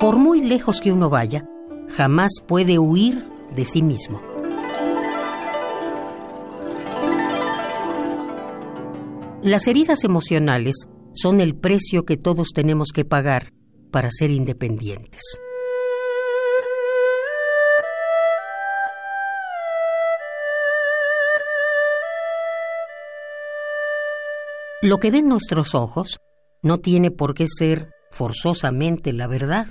Por muy lejos que uno vaya, jamás puede huir de sí mismo. Las heridas emocionales son el precio que todos tenemos que pagar para ser independientes. Lo que ven nuestros ojos no tiene por qué ser forzosamente la verdad.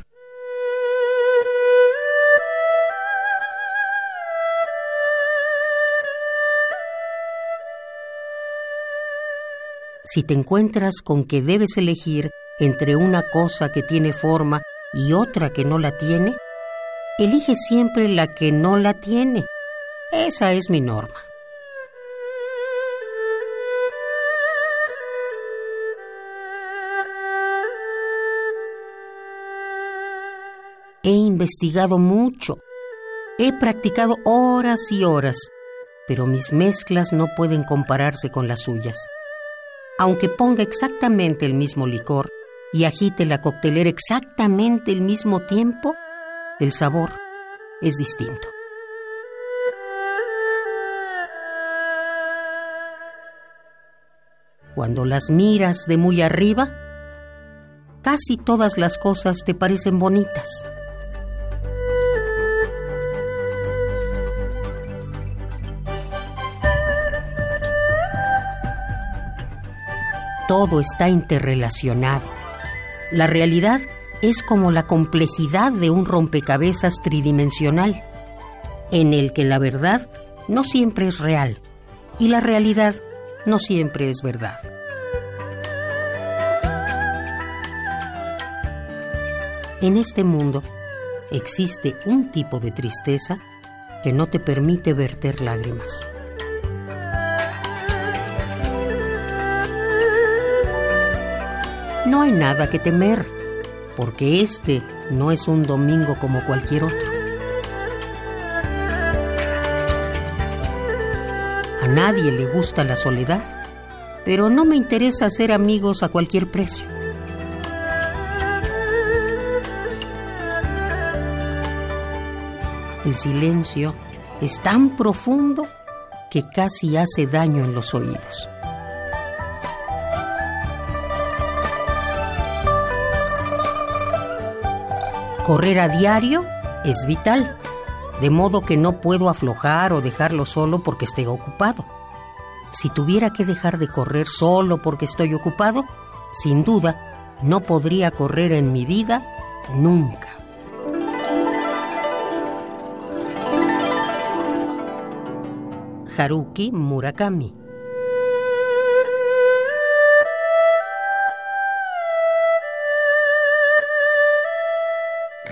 Si te encuentras con que debes elegir entre una cosa que tiene forma y otra que no la tiene, elige siempre la que no la tiene. Esa es mi norma. He investigado mucho, he practicado horas y horas, pero mis mezclas no pueden compararse con las suyas. Aunque ponga exactamente el mismo licor y agite la coctelera exactamente el mismo tiempo, el sabor es distinto. Cuando las miras de muy arriba, casi todas las cosas te parecen bonitas. Todo está interrelacionado. La realidad es como la complejidad de un rompecabezas tridimensional, en el que la verdad no siempre es real y la realidad no siempre es verdad. En este mundo existe un tipo de tristeza que no te permite verter lágrimas. No hay nada que temer, porque este no es un domingo como cualquier otro. A nadie le gusta la soledad, pero no me interesa hacer amigos a cualquier precio. El silencio es tan profundo que casi hace daño en los oídos. Correr a diario es vital, de modo que no puedo aflojar o dejarlo solo porque esté ocupado. Si tuviera que dejar de correr solo porque estoy ocupado, sin duda, no podría correr en mi vida nunca. Haruki Murakami